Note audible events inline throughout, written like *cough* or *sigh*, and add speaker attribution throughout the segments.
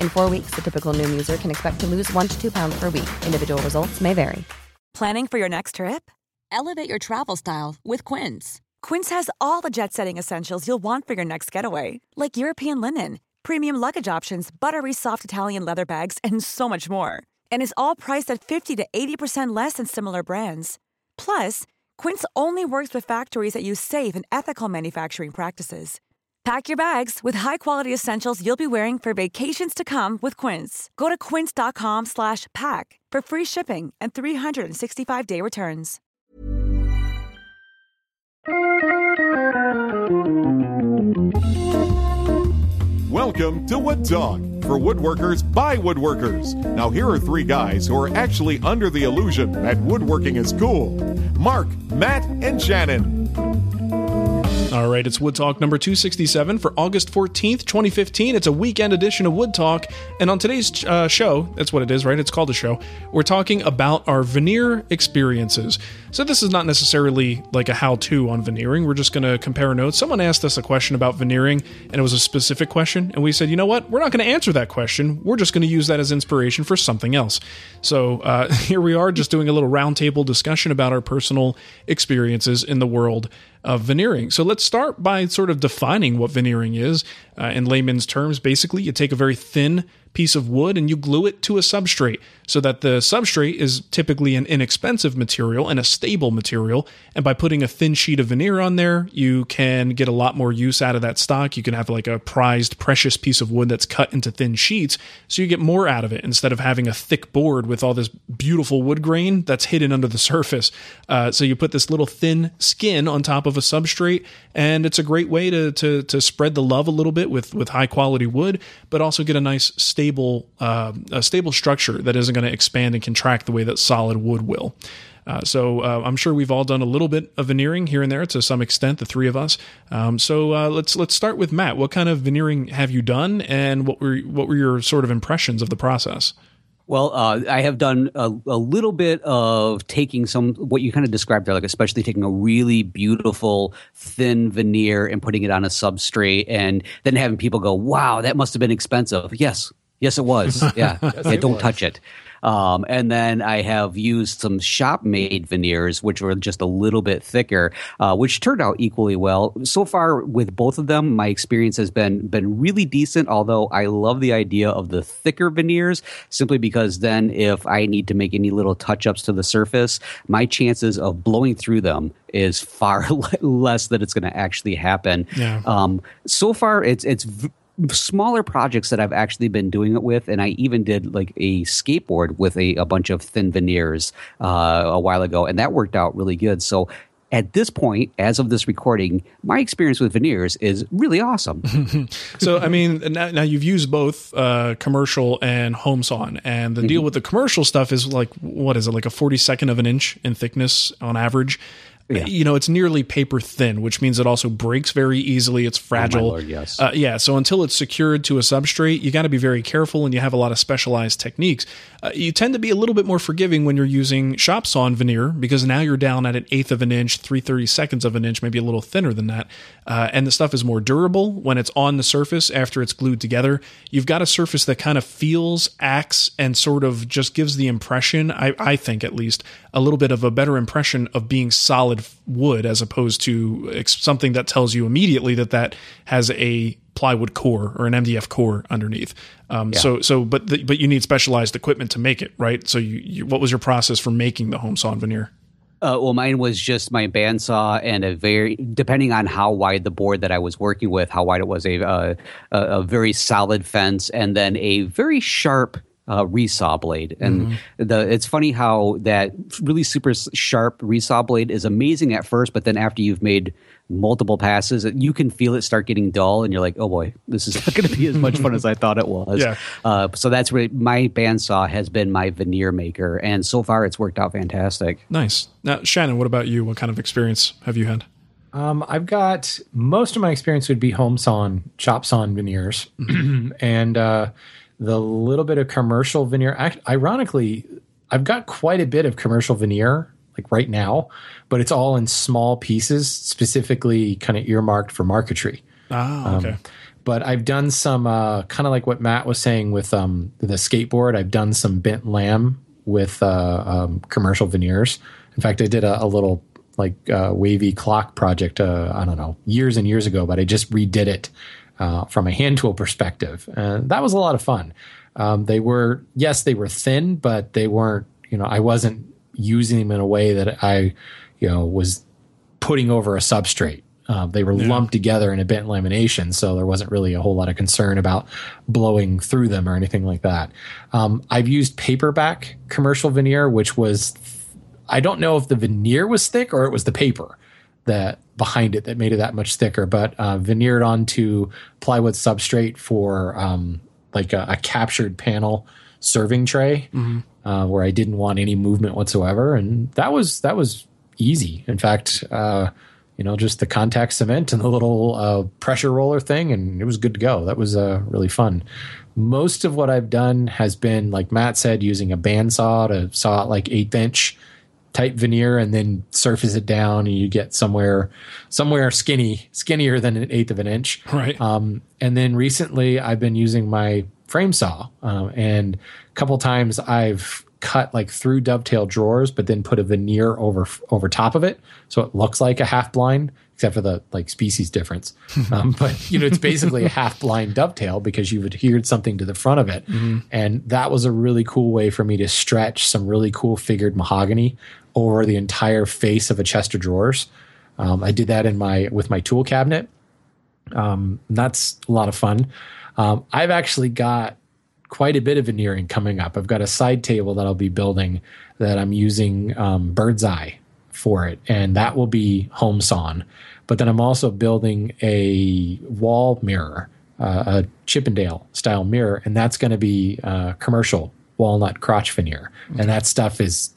Speaker 1: In four weeks, the typical new user can expect to lose one to two pounds per week. Individual results may vary.
Speaker 2: Planning for your next trip? Elevate your travel style with Quince. Quince has all the jet setting essentials you'll want for your next getaway, like European linen, premium luggage options, buttery soft Italian leather bags, and so much more. And is all priced at 50 to 80% less than similar brands. Plus, Quince only works with factories that use safe and ethical manufacturing practices. Pack your bags with high-quality essentials you'll be wearing for vacations to come with Quince. Go to quince.com slash pack for free shipping and 365-day returns.
Speaker 3: Welcome to Wood Talk for woodworkers by woodworkers. Now, here are three guys who are actually under the illusion that woodworking is cool Mark, Matt, and Shannon.
Speaker 4: All right, it's Wood Talk number 267 for August 14th, 2015. It's a weekend edition of Wood Talk. And on today's uh, show, that's what it is, right? It's called a show. We're talking about our veneer experiences. So this is not necessarily like a how to on veneering. We're just going to compare notes. Someone asked us a question about veneering, and it was a specific question. And we said, you know what? We're not going to answer that question. We're just going to use that as inspiration for something else. So uh, *laughs* here we are, just doing a little roundtable discussion about our personal experiences in the world of veneering. So let's start by sort of defining what veneering is uh, in layman's terms. Basically, you take a very thin piece of wood and you glue it to a substrate so that the substrate is typically an inexpensive material and a stable material. And by putting a thin sheet of veneer on there, you can get a lot more use out of that stock. You can have like a prized, precious piece of wood that's cut into thin sheets. So you get more out of it instead of having a thick board with all this beautiful wood grain that's hidden under the *laughs* surface. Uh, so you put this little thin skin on top of a substrate, and it's a great way to, to, to spread the love a little bit with, with high quality wood, but also get a nice stable, uh, a stable structure that isn't going to expand and contract the way that solid wood will. Uh, so uh, I'm sure we've all done a little bit of veneering here and there to some extent, the three of us. Um, so uh, let's let's start with Matt. What kind of veneering have you done, and what were what were your sort of impressions of the process?
Speaker 5: Well, uh, I have done a, a, little bit of taking some what you kind of described there, like especially taking a really beautiful thin veneer and putting it on a substrate, and then having people go, "Wow, that must have been expensive." Yes, yes, it was. *laughs* Yeah, yes, yeah don't was. touch it. Um, and then I have used some shop made veneers, which were just a little bit thicker, uh, which turned out equally well. So far, with both of them, my experience has been been really decent. Although I love the idea of the thicker veneers, simply because then if I need to make any little touch ups to the surface, my chances of blowing through them is far *laughs* less that it's going to actually happen. Yeah. Um, so far, it's it's. V- smaller projects that I've actually been doing it with, and I even did like a skateboard with a, a bunch of thin veneers uh, a while ago, and that worked out really good. So at this point, as of this recording, my experience with veneers is really awesome. *laughs*
Speaker 4: so, I mean, now, now you've used both uh, commercial and home sawn, and the mm-hmm. deal with the commercial stuff is like, what is it, like a 42nd of an inch in thickness on average? Yeah. You know, it's nearly paper thin, which means it also breaks very easily. It's fragile.
Speaker 5: Oh Lord, yes.
Speaker 4: Uh, yeah. So until it's secured to a substrate, you got to be very careful, and you have a lot of specialized techniques. Uh, you tend to be a little bit more forgiving when you're using shop sawn veneer because now you're down at an eighth of an inch, three thirty seconds of an inch, maybe a little thinner than that, uh, and the stuff is more durable when it's on the surface after it's glued together. You've got a surface that kind of feels, acts, and sort of just gives the impression, I, I think at least, a little bit of a better impression of being solid solid wood as opposed to something that tells you immediately that that has a plywood core or an MDF core underneath. Um,
Speaker 5: Yeah.
Speaker 4: So so but the, but you need specialized equipment to make it right. So you, you what was your process for making the home sawn veneer?
Speaker 5: Uh, well, mine was just my bandsaw and a very, depending on how wide the board that I was working with, how wide it was, a uh, a, a very solid fence, and then a very sharp uh, resaw blade. And the it's funny how that really super s- sharp resaw blade is amazing at first, but then after you've made multiple passes, you can feel it start getting dull, and you're like, oh boy, this is not *laughs* going to be as much fun as I thought it was.
Speaker 4: Yeah.
Speaker 5: Uh, so that's where my bandsaw has been my veneer maker, and so far it's worked out fantastic.
Speaker 4: Nice. Now, Shannon, what about you? What kind of experience have you had?
Speaker 6: Um, I've got most of my experience would be home sawn, shop sawn veneers, *clears throat* and uh, the little bit of commercial veneer. Ironically, I've got quite a bit of commercial veneer like right now, but it's all in small pieces, specifically kind of earmarked for marquetry.
Speaker 4: Ah, okay.
Speaker 6: But I've done some uh, kind of like what Matt was saying with um, the skateboard. I've done some bent lam with uh, um, commercial veneers. In fact, I did a, a little like uh, wavy clock project. Uh, I don't know years and years ago, but I just redid it uh, from a hand tool perspective, and that was a lot of fun. Um, they were yes, they were thin, but they weren't. You know, I wasn't using them in a way that I, you know, was putting over a substrate. Uh, they were lumped together in a bent lamination, so there wasn't really a whole lot of concern about blowing through them or anything like that. Um, I've used paperback commercial veneer, which was I don't know if the veneer was thick or it was the paper that behind it that made it that much thicker, but uh, veneered onto plywood substrate for um, like a, a captured panel serving tray uh, where I didn't want any movement whatsoever, and that was that was easy. In fact, uh, you know, just the contact cement and the little uh, pressure roller thing, and it was good to go. That was uh, really fun. Most of what I've done has been, like Matt said, using a bandsaw to saw out like eighth inch type veneer and then surface it down, and you get somewhere somewhere skinny, skinnier than an eighth of an inch.
Speaker 4: Right.
Speaker 6: Um, and then recently, I've been using my frame saw, um, and a couple times I've cut like through dovetail drawers, but then put a veneer over over top of it, so it looks like a half blind, except for the like species difference. *laughs* um, but you know, it's basically a half blind dovetail because you've adhered something to the front of it, and that was a really cool way for me to stretch some really cool figured mahogany over the entire face of a chest of drawers. Um, I did that in my with my tool cabinet. Um, that's a lot of fun. Um, I've actually got quite a bit of veneering coming up. I've got a side table that I'll be building that I'm using um, bird's eye for it, and that will be home sawn. But then I'm also building a wall mirror, uh, a Chippendale style mirror, and that's going to be uh, commercial walnut crotch veneer, and that stuff is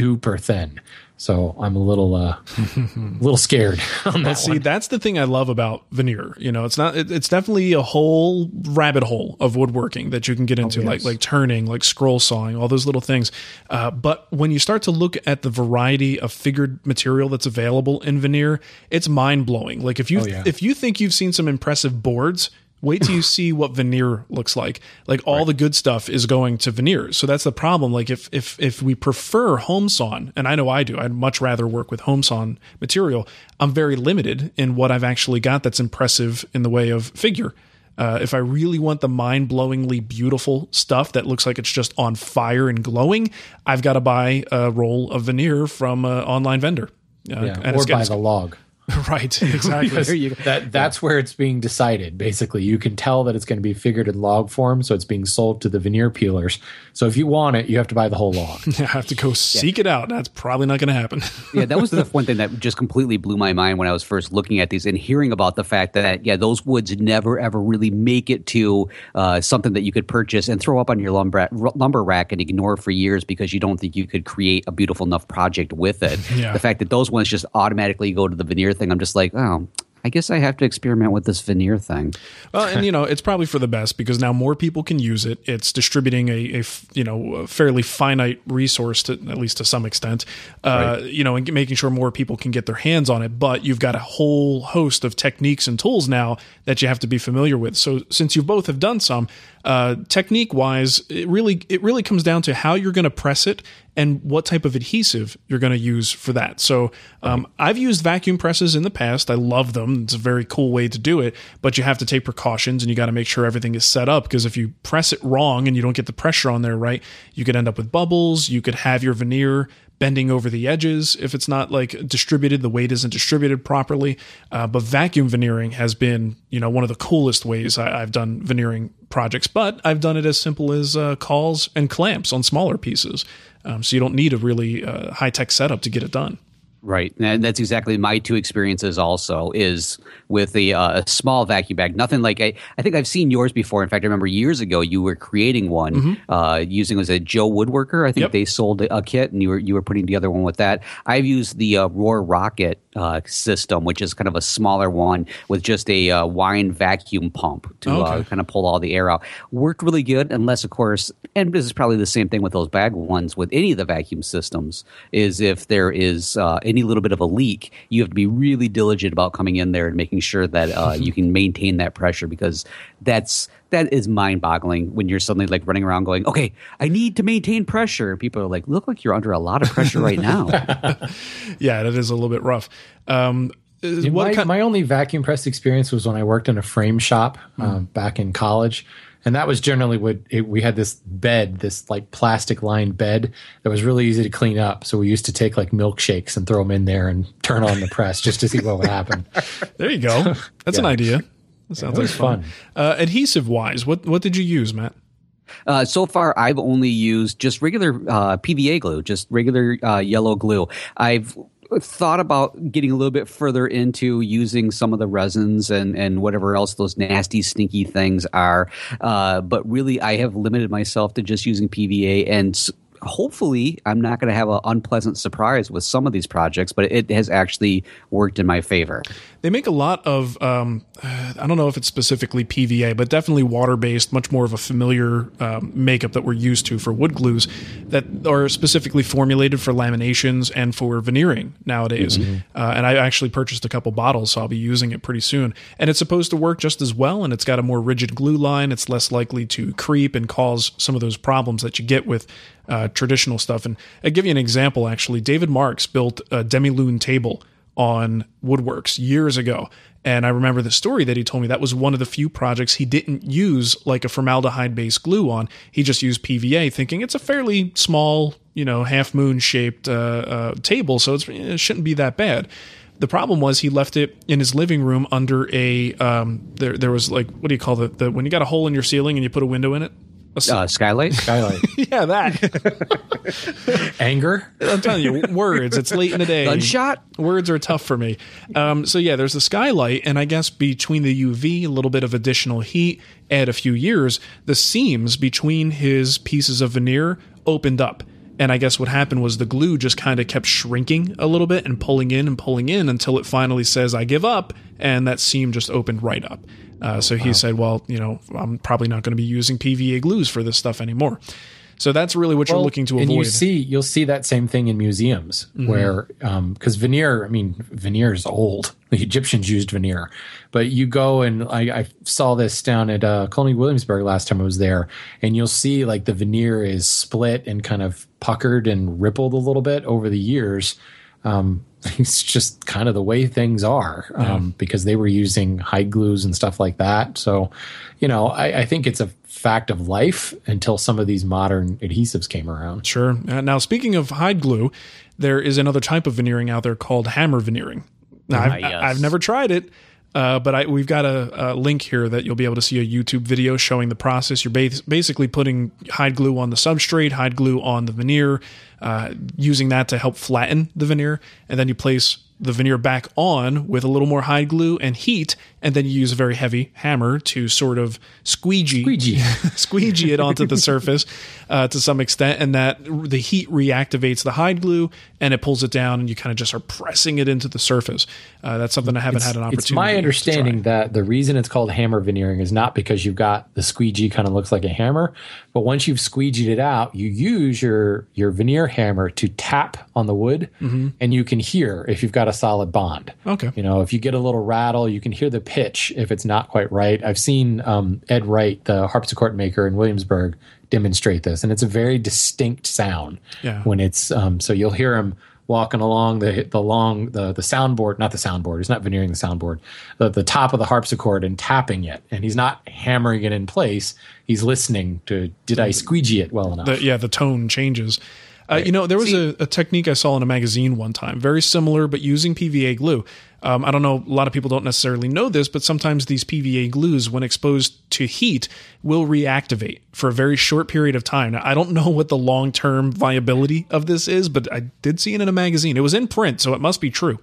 Speaker 6: super thin. So I'm a little, uh, a *laughs* little scared *laughs* on that
Speaker 4: See,
Speaker 6: one.
Speaker 4: that's the thing I love about veneer. You know, it's not. It, it's definitely a whole rabbit hole of woodworking that you can get into, like like turning, like scroll sawing, all those little things. Uh, but when you start to look at the variety of figured material that's available in veneer, it's mind blowing. Like if you
Speaker 6: yeah.
Speaker 4: if you think you've seen some impressive boards. Wait till you *laughs* see what veneer looks like. Like all the good stuff is going to veneer. So that's the problem. Like if if if we prefer home sawn, and I know I do, I'd much rather work with home sawn material. I'm very limited in what I've actually got that's impressive in the way of figure. Uh, if I really want the mind blowingly beautiful stuff that looks like it's just on fire and glowing, I've got to buy a roll of veneer from an online vendor. Uh,
Speaker 6: Yeah,
Speaker 4: and
Speaker 6: or
Speaker 4: getting-
Speaker 6: the log. *laughs*
Speaker 4: right, exactly.
Speaker 6: Because that that's where it's being decided. Basically, you can tell that it's going to be figured in log form, so it's being sold to the veneer peelers. So if you want it, you have to buy the whole log. *laughs*
Speaker 4: I have to go seek it out. That's probably not going to happen. *laughs*
Speaker 5: yeah, that was the one thing that just completely blew my mind when I was first looking at these and hearing about the fact that yeah, those woods never ever really make it to uh, something that you could purchase and throw up on your lumber lumber rack and ignore for years because you don't think you could create a beautiful enough project with it.
Speaker 4: Yeah.
Speaker 5: The fact that those ones just automatically go to the veneer thing, I'm just like, oh. I guess I have to experiment with this veneer thing.
Speaker 4: Well, and you know, it's probably for the best because now more people can use it. It's distributing a, a you know a fairly finite resource to at least to some extent. Uh, You know, and making sure more people can get their hands on it. But you've got a whole host of techniques and tools now that you have to be familiar with. So since you both have done some, Uh, technique wise, it really it really comes down to how you're going to press it and what type of adhesive you're going to use for that. So um, I've used vacuum presses in the past. I love them. It's a very cool way to do it, but you have to take precautions and you got to make sure everything is set up because if you press it wrong and you don't get the pressure on there right, you could end up with bubbles. You could have your veneer bending over the edges if it's not like distributed the weight isn't distributed properly. Uh, but vacuum veneering has been you know one of the coolest ways I, have done veneering projects. But i've done it as simple as uh, cauls and clamps on smaller pieces. Um, so you don't need a really uh, high-tech setup to get it done
Speaker 5: Right, and that's exactly my two experiences. Also, is with the uh, small vacuum bag. Nothing like I, I think I've seen yours before. In fact, I remember years ago you were creating one mm-hmm. uh, using was a Joe Woodworker. I think yep. they sold a kit, and you were you were putting together one with that. I've used the uh, Roarockit uh, system, which is kind of a smaller one with just a uh, wine vacuum pump to uh, kind of pull all the air out. Worked really good, unless of course, and this is probably the same thing with those bag ones with any of the vacuum systems. Is if there is any little bit of a leak, you have to be really diligent about coming in there and making sure that uh, *laughs* you can maintain that pressure because that's that is mind boggling when you're suddenly like running around going, okay, I need to maintain pressure. People are like, look like you're under a lot of pressure right now. *laughs*
Speaker 4: yeah, that is a little bit rough. Um,
Speaker 6: my, kind- my only vacuum press experience was when I worked in a frame shop mm. um, back in college and that was generally what it, we had this bed, this like plastic lined bed that was really easy to clean up. So we used to take like milkshakes and throw them in there and turn on the press just to see what would happen. *laughs*
Speaker 4: there you go. That's yeah. an idea. That sounds yeah, like fun. fun. Uh, adhesive wise, what what did you use, Matt?
Speaker 5: Uh, so far, I've only used just regular uh, PVA glue, just regular uh, yellow glue. I've thought about getting a little bit further into using some of the resins and, and whatever else those nasty, stinky things are. Uh, but really, I have limited myself to just using PVA and hopefully I'm not going to have an unpleasant surprise with some of these projects, but it has actually worked in my favor.
Speaker 4: They make a lot of, um, I don't know if it's specifically PVA, but definitely water based, much more of a familiar um, makeup that we're used to for wood glues that are specifically formulated for laminations and for veneering nowadays. Mm-hmm. Uh, and I actually purchased a couple bottles, so I'll be using it pretty soon. And it's supposed to work just as well, and it's got a more rigid glue line. It's less likely to creep and cause some of those problems that you get with uh, traditional stuff. And I'll give you an example, actually. David Marks built a demi-lune table on Woodworks years ago. And I remember the story that he told me that was one of the few projects he didn't use like a formaldehyde based glue on. He just used PVA, thinking it's a fairly small, you know, half moon shaped uh, uh, table, so it shouldn't be that bad. The problem was he left it in his living room under a um, there. There was like what do you call it? The when you got a hole in your ceiling and you put a window in it.
Speaker 5: Uh, skylight.
Speaker 6: Skylight. *laughs*
Speaker 4: yeah, that. *laughs*
Speaker 6: Anger.
Speaker 4: I'm telling you, words. It's late in the day.
Speaker 5: Gunshot.
Speaker 4: Words are tough for me. Um, so yeah, there's the skylight, and I guess between the UV, a little bit of additional heat, add a few years, the seams between his pieces of veneer opened up. And I guess what happened was the glue just kind of kept shrinking a little bit and pulling in and pulling in until it finally says, I give up. And that seam just opened right up. Uh, so he wow. said, well, you know, I'm probably not going to be using PVA glues for this stuff anymore. So that's really what well, you're looking to avoid.
Speaker 6: And you see, you'll see that same thing in museums mm-hmm. where, because um, veneer, I mean, veneer is old. *laughs* The Egyptians used veneer, but you go and I, I saw this down at uh, Colonial Williamsburg last time I was there, and you'll see like the veneer is split and kind of puckered and rippled a little bit over the years. Um, *laughs* it's just kind of the way things are um, yeah. because they were using hide glues and stuff like that. So, you know, I, I, think it's a fact of life until some of these modern adhesives came around.
Speaker 4: Sure. Uh, now, speaking of hide glue, there is another type of veneering out there called hammer veneering. Now, I've, yes. I've never tried it. Uh, but I, we've got a, a, link here that you'll be able to see a YouTube video showing the process. You're ba- basically putting hide glue on the substrate, hide glue on the veneer, uh, using that to help flatten the veneer, and then you place the veneer back on with a little more hide glue and heat, and then you use a very heavy hammer to sort of squeegee
Speaker 6: squeegee, *laughs*
Speaker 4: squeegee it onto the surface uh, to some extent, and that the heat reactivates the hide glue and it pulls it down, and you kind of just are pressing it into the surface. Uh, that's something I haven't
Speaker 6: it's,
Speaker 4: had an opportunity.
Speaker 6: It's my understanding that the reason it's called hammer veneering is not because you've got the squeegee kind of looks like a hammer, but once you've squeegeed it out, you use your your veneer hammer to tap on the wood, mm-hmm. and you can hear if you've got got a solid bond.
Speaker 4: Okay.
Speaker 6: You know, if you get a little rattle, you can hear the pitch if it's not quite right. I've seen um, Ed Wright, the harpsichord maker in Williamsburg, demonstrate this, and it's a very distinct sound
Speaker 4: Yeah.
Speaker 6: when it's um, so you'll hear him walking along the the long the the soundboard, not the soundboard. He's not veneering the soundboard, the the top of the harpsichord and tapping it, and he's not hammering it in place. He's listening to did I squeegee it well enough?
Speaker 4: the, yeah, the tone changes. Uh, you know, there was a, a technique I saw in a magazine one time, very similar, but using PVA glue. Um, I don't know, a lot of people don't necessarily know this, but sometimes these PVA glues, when exposed to heat, will reactivate for a very short period of time. Now, I don't know what the long term viability of this is, but I did see it in a magazine. It was in print, so it must be true.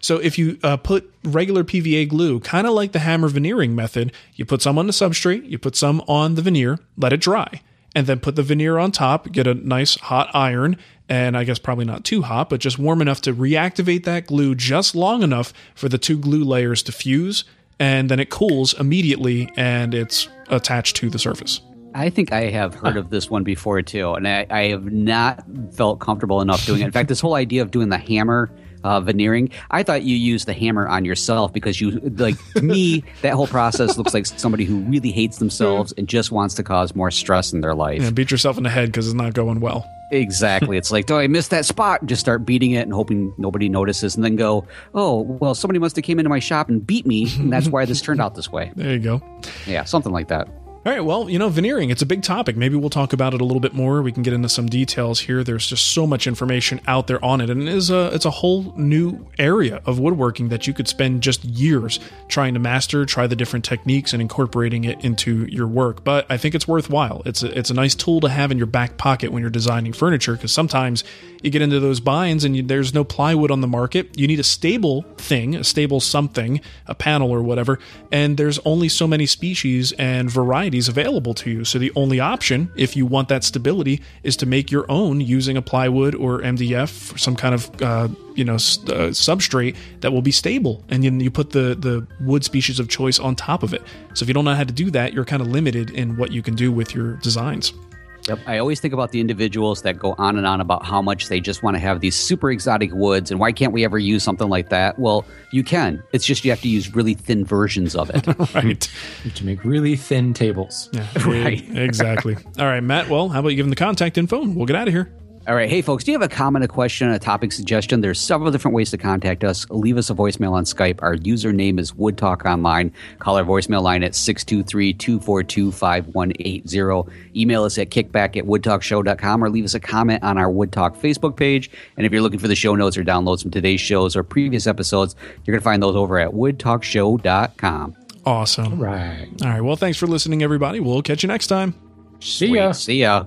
Speaker 4: So if you uh, put regular PVA glue, kind of like the hammer veneering method, you put some on the substrate, you put some on the veneer, let it dry, and then put the veneer on top, get a nice hot iron, and I guess probably not too hot, but just warm enough to reactivate that glue just long enough for the two glue layers to fuse, and then it cools immediately and it's attached to the surface.
Speaker 5: I think I have heard of this one before too, and I, I have not felt comfortable enough doing it. In fact, this whole idea of doing the hammer uh, veneering, I thought you used the hammer on yourself because you, like to me, *laughs* that whole process looks like somebody who really hates themselves and just wants to cause more stress in their life.
Speaker 4: And beat yourself in the head because it's not going well.
Speaker 5: Exactly. It's like, oh, I missed that spot. Just start beating it and hoping nobody notices, and then go, oh, well, somebody must have came into my shop and beat me, and that's why this turned out this way. *laughs*
Speaker 4: There you go.
Speaker 5: Yeah, something like that.
Speaker 4: All right, well, you know, veneering, it's a big topic. Maybe we'll talk about it a little bit more. We can get into some details here. There's just so much information out there on it, and it is a it's a whole new area of woodworking that you could spend just years trying to master, try the different techniques and incorporating it into your work. But I think it's worthwhile. It's a, it's a nice tool to have in your back pocket when you're designing furniture because sometimes you get into those binds and you, there's no plywood on the market. You need a stable thing, a stable something, a panel or whatever, and there's only so many species and varieties available to you. So the only option, if you want that stability, is to make your own using a plywood or MDF or some kind of uh, you know uh, substrate that will be stable, and then you put the the wood species of choice on top of it. So if you don't know how to do that, you're kind of limited in what you can do with your designs.
Speaker 5: Yep. I always think about the individuals that go on and on about how much they just want to have these super exotic woods and why can't we ever use something like that? Well, you can. It's just you have to use really thin versions of it. *laughs* *laughs*
Speaker 4: Right.
Speaker 6: to make really thin tables.
Speaker 4: Yeah, *laughs*
Speaker 5: Right.
Speaker 4: exactly. All right, Matt. Well, how about you give them the contact info? and We'll get out of here.
Speaker 5: All right. Hey, folks, do you have a comment, a question, a topic suggestion? There's several different ways to contact us. Leave us a voicemail on Skype. Our username is Wood Talk Online. Call our voicemail line at 623 242 5180. Email us at kickback at woodtalkshow.com or leave us a comment on our Wood Talk Facebook page. And if you're looking for the show notes or downloads from today's shows or previous episodes, you're going to find those over at woodtalkshow.com.
Speaker 4: Awesome.
Speaker 6: Right.
Speaker 4: All right. Well, thanks for listening, everybody. We'll catch you next time.
Speaker 6: See ya.
Speaker 5: See ya.